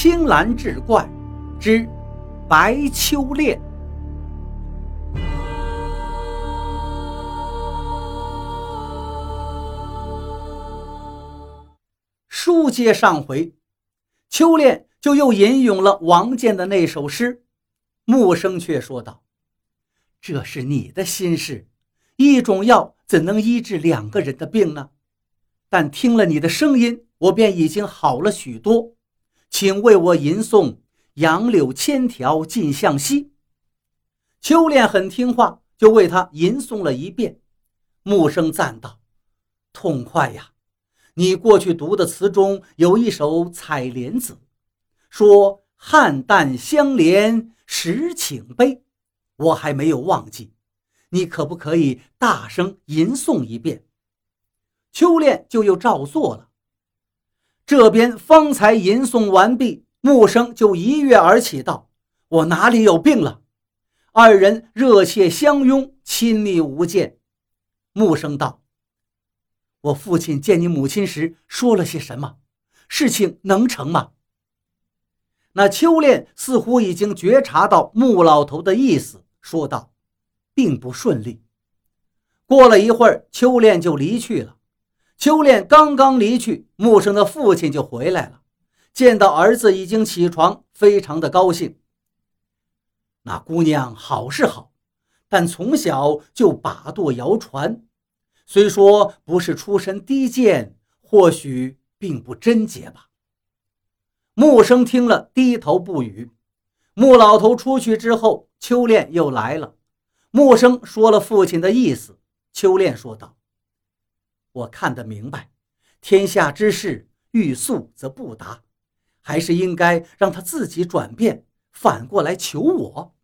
青蓝志怪之白秋恋。书接上回，秋恋就又引用了王建的那首诗，木生却说道：“这是你的心事，一种药怎能医治两个人的病呢？但听了你的声音，我便已经好了许多。”请为我吟诵《杨柳千条尽向西》。秋恋很听话，就为他吟诵了一遍。木生赞道：“痛快呀！你过去读的词中有一首《采莲子》，说‘汉淡相连时请悲’，我还没有忘记。你可不可以大声吟诵一遍？”秋恋就又照做了。这边方才吟诵完毕，木生就一跃而起，道：“我哪里有病了？”二人热切相拥，亲密无间。木生道：“我父亲见你母亲时说了些什么？事情能成吗？”那秋恋似乎已经觉察到木老头的意思，说道：“并不顺利。”过了一会儿，秋恋就离去了。秋恋刚刚离去，木生的父亲就回来了，见到儿子已经起床，非常的高兴。那姑娘好是好，但从小就把舵摇船，虽说不是出身低贱，或许并不贞洁吧。木生听了，低头不语。木老头出去之后，秋恋又来了。木生说了父亲的意思，秋恋说道。我看得明白，天下之事欲速则不达，还是应该让他自己转变，反过来求我。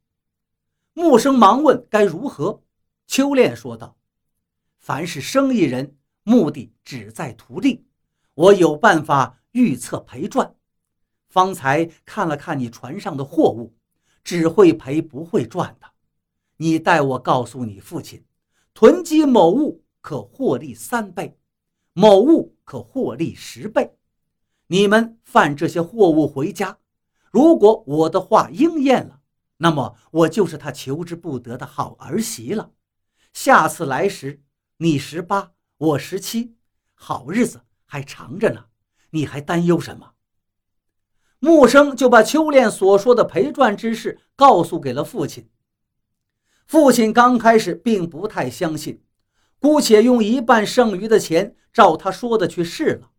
木生忙问该如何。秋恋说道：“凡是生意人，目的只在图利。我有办法预测赔赚。方才看了看你船上的货物，只会赔不会赚的。你代我告诉你父亲，囤积某物。”可获利三倍，某物可获利十倍。你们贩这些货物回家，如果我的话应验了，那么我就是他求之不得的好儿媳了。下次来时，你十八，我十七，好日子还长着呢。你还担忧什么？木生就把秋恋所说的赔赚之事告诉给了父亲。父亲刚开始并不太相信。姑且用一半剩余的钱照他说的去试了，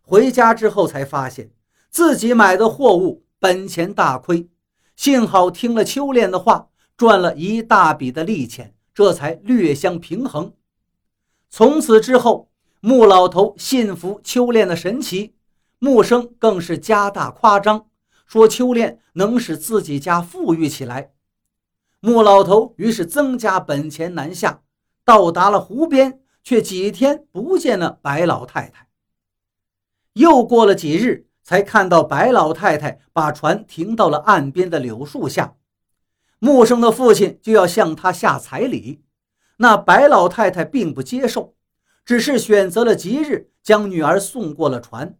回家之后才发现自己买的货物本钱大亏，幸好听了秋恋的话，赚了一大笔的利钱，这才略相平衡。从此之后，穆老头信服秋恋的神奇，木生更是加大夸张，说秋恋能使自己家富裕起来。穆老头于是增加本钱南下。到达了湖边，却几天不见了白老太太。又过了几日，才看到白老太太把船停到了岸边的柳树下。木生的父亲就要向他下彩礼，那白老太太并不接受，只是选择了吉日将女儿送过了船。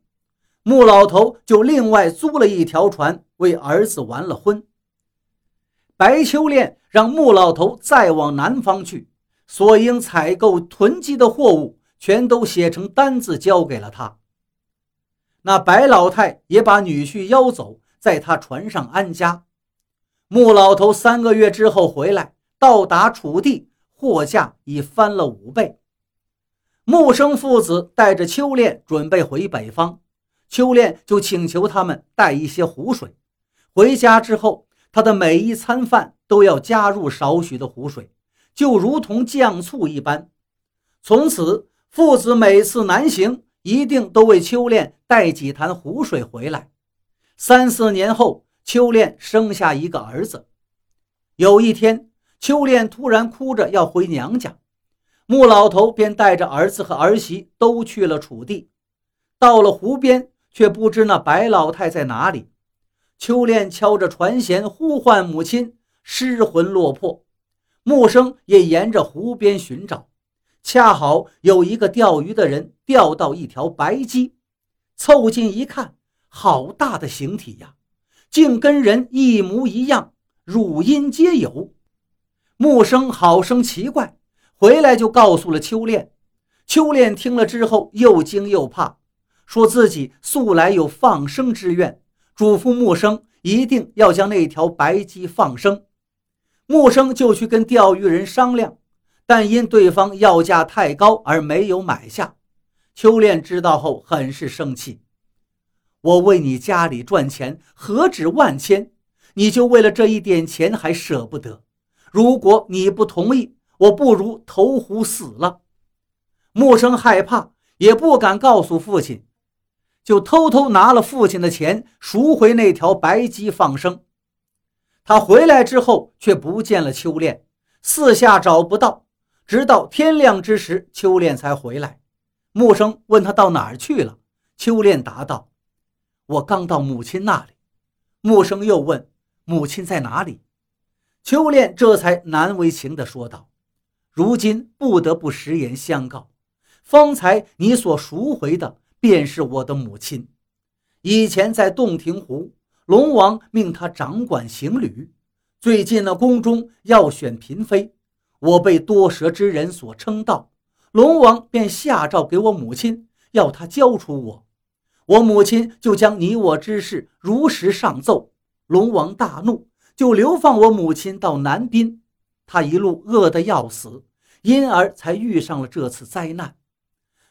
木老头就另外租了一条船为儿子完了婚。白秋恋让木老头再往南方去。所应采购囤积的货物，全都写成单子交给了他。那白老太也把女婿邀走，在他船上安家。穆老头三个月之后回来，到达楚地，货价已翻了五倍。穆生父子带着秋恋准备回北方，秋恋就请求他们带一些湖水。回家之后，他的每一餐饭都要加入少许的湖水。就如同酱醋一般。从此，父子每次南行，一定都为秋恋带几坛湖水回来。三四年后，秋恋生下一个儿子。有一天，秋恋突然哭着要回娘家，穆老头便带着儿子和儿媳都去了楚地。到了湖边，却不知那白老太在哪里。秋恋敲着船舷呼唤母亲，失魂落魄。木生也沿着湖边寻找，恰好有一个钓鱼的人钓到一条白鸡，凑近一看，好大的形体呀，竟跟人一模一样，乳音皆有。木生好生奇怪，回来就告诉了秋练。秋练听了之后，又惊又怕，说自己素来有放生之愿，嘱咐木生一定要将那条白鸡放生。木生就去跟钓鱼人商量，但因对方要价太高而没有买下。秋恋知道后，很是生气。我为你家里赚钱，何止万千，你就为了这一点钱还舍不得？如果你不同意，我不如投湖死了。木生害怕，也不敢告诉父亲，就偷偷拿了父亲的钱赎回那条白鸡放生。他回来之后，却不见了秋恋，四下找不到，直到天亮之时，秋恋才回来。木生问他到哪儿去了，秋恋答道：“我刚到母亲那里。”木生又问：“母亲在哪里？”秋恋这才难为情地说道：“如今不得不实言相告，方才你所赎回的便是我的母亲。以前在洞庭湖，龙王命他掌管行旅。最近那宫中要选嫔妃，我被多舌之人所称道，龙王便下诏给我母亲，要她交出我。我母亲就将你我之事如实上奏，龙王大怒。”就流放我母亲到南滨，他一路饿得要死，因而才遇上了这次灾难。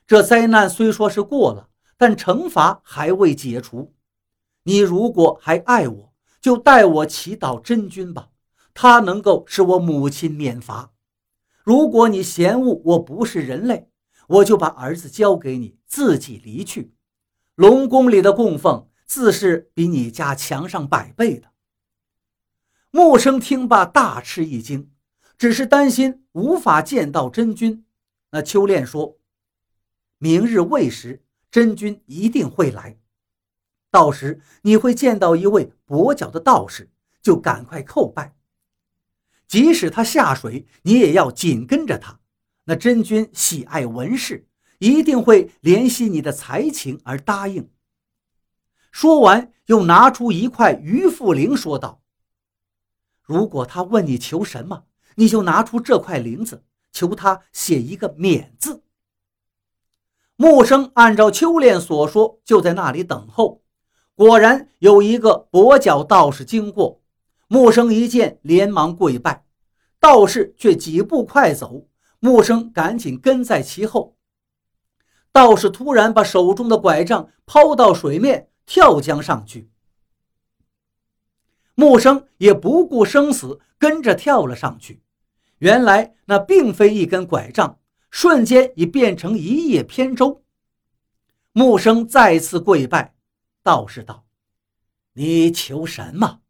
这灾难虽说是过了，但惩罚还未解除。你如果还爱我，就代我祈祷真君吧，他能够使我母亲免罚。如果你嫌恶我不是人类，我就把儿子交给你，自己离去。龙宫里的供奉自是比你家强上百倍的。木生听罢，大吃一惊，只是担心无法见到真君。那秋恋说：“明日未时，真君一定会来，到时你会见到一位跛脚的道士，就赶快叩拜。即使他下水，你也要紧跟着他。那真君喜爱文士，一定会怜惜你的才情而答应。”说完，又拿出一块鱼腹灵，说道。如果他问你求什么，你就拿出这块灵子，求他写一个免字。木生按照秋练所说，就在那里等候。果然有一个跛脚道士经过，木生一见，连忙跪拜。道士却几步快走，木生赶紧跟在其后。道士突然把手中的拐杖抛到水面，跳江上去。木生也不顾生死，跟着跳了上去。原来那并非一根拐杖，瞬间已变成一叶扁舟。木生再次跪拜，道士道：“你求什么？”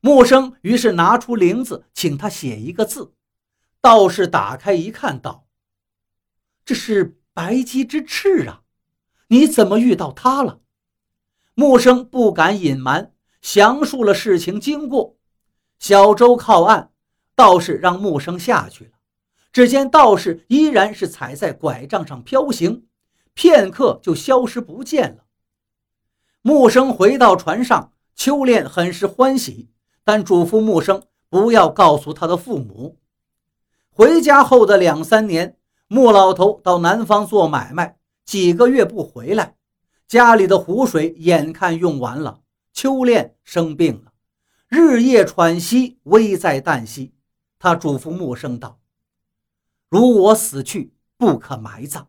木生于是拿出铃子，请他写一个字。道士打开一看，道：“这是白鸡之翅啊！你怎么遇到它了？”木生不敢隐瞒。详述了事情经过，小舟靠岸，道士让木生下去了。只见道士依然是踩在拐杖上飘行，片刻就消失不见了。木生回到船上，秋练很是欢喜，但嘱咐木生不要告诉他的父母。回家后的两三年，木老头到南方做买卖，几个月不回来，家里的湖水眼看用完了。秋练生病了，日夜喘息，危在旦夕。他嘱咐木生道：“如我死去，不可埋葬，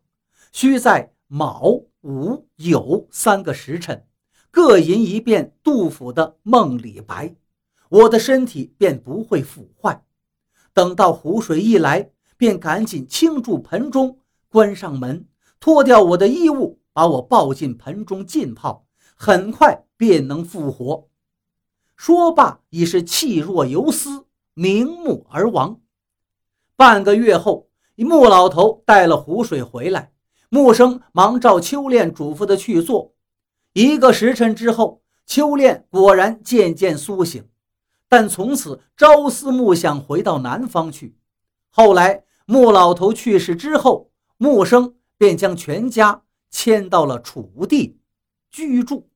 须在卯、午、酉三个时辰，各吟一遍杜甫的《梦李白》，我的身体便不会腐坏。等到湖水一来，便赶紧倾注盆中，关上门，脱掉我的衣物，把我抱进盆中浸泡。”很快便能复活。说罢，已是气若游丝，瞑目而亡。半个月后，穆老头带了湖水回来，木生忙照秋练嘱咐的去做。一个时辰之后，秋恋果然渐渐苏醒，但从此朝思暮想回到南方去。后来，穆老头去世之后，穆生便将全家迁到了楚地居住。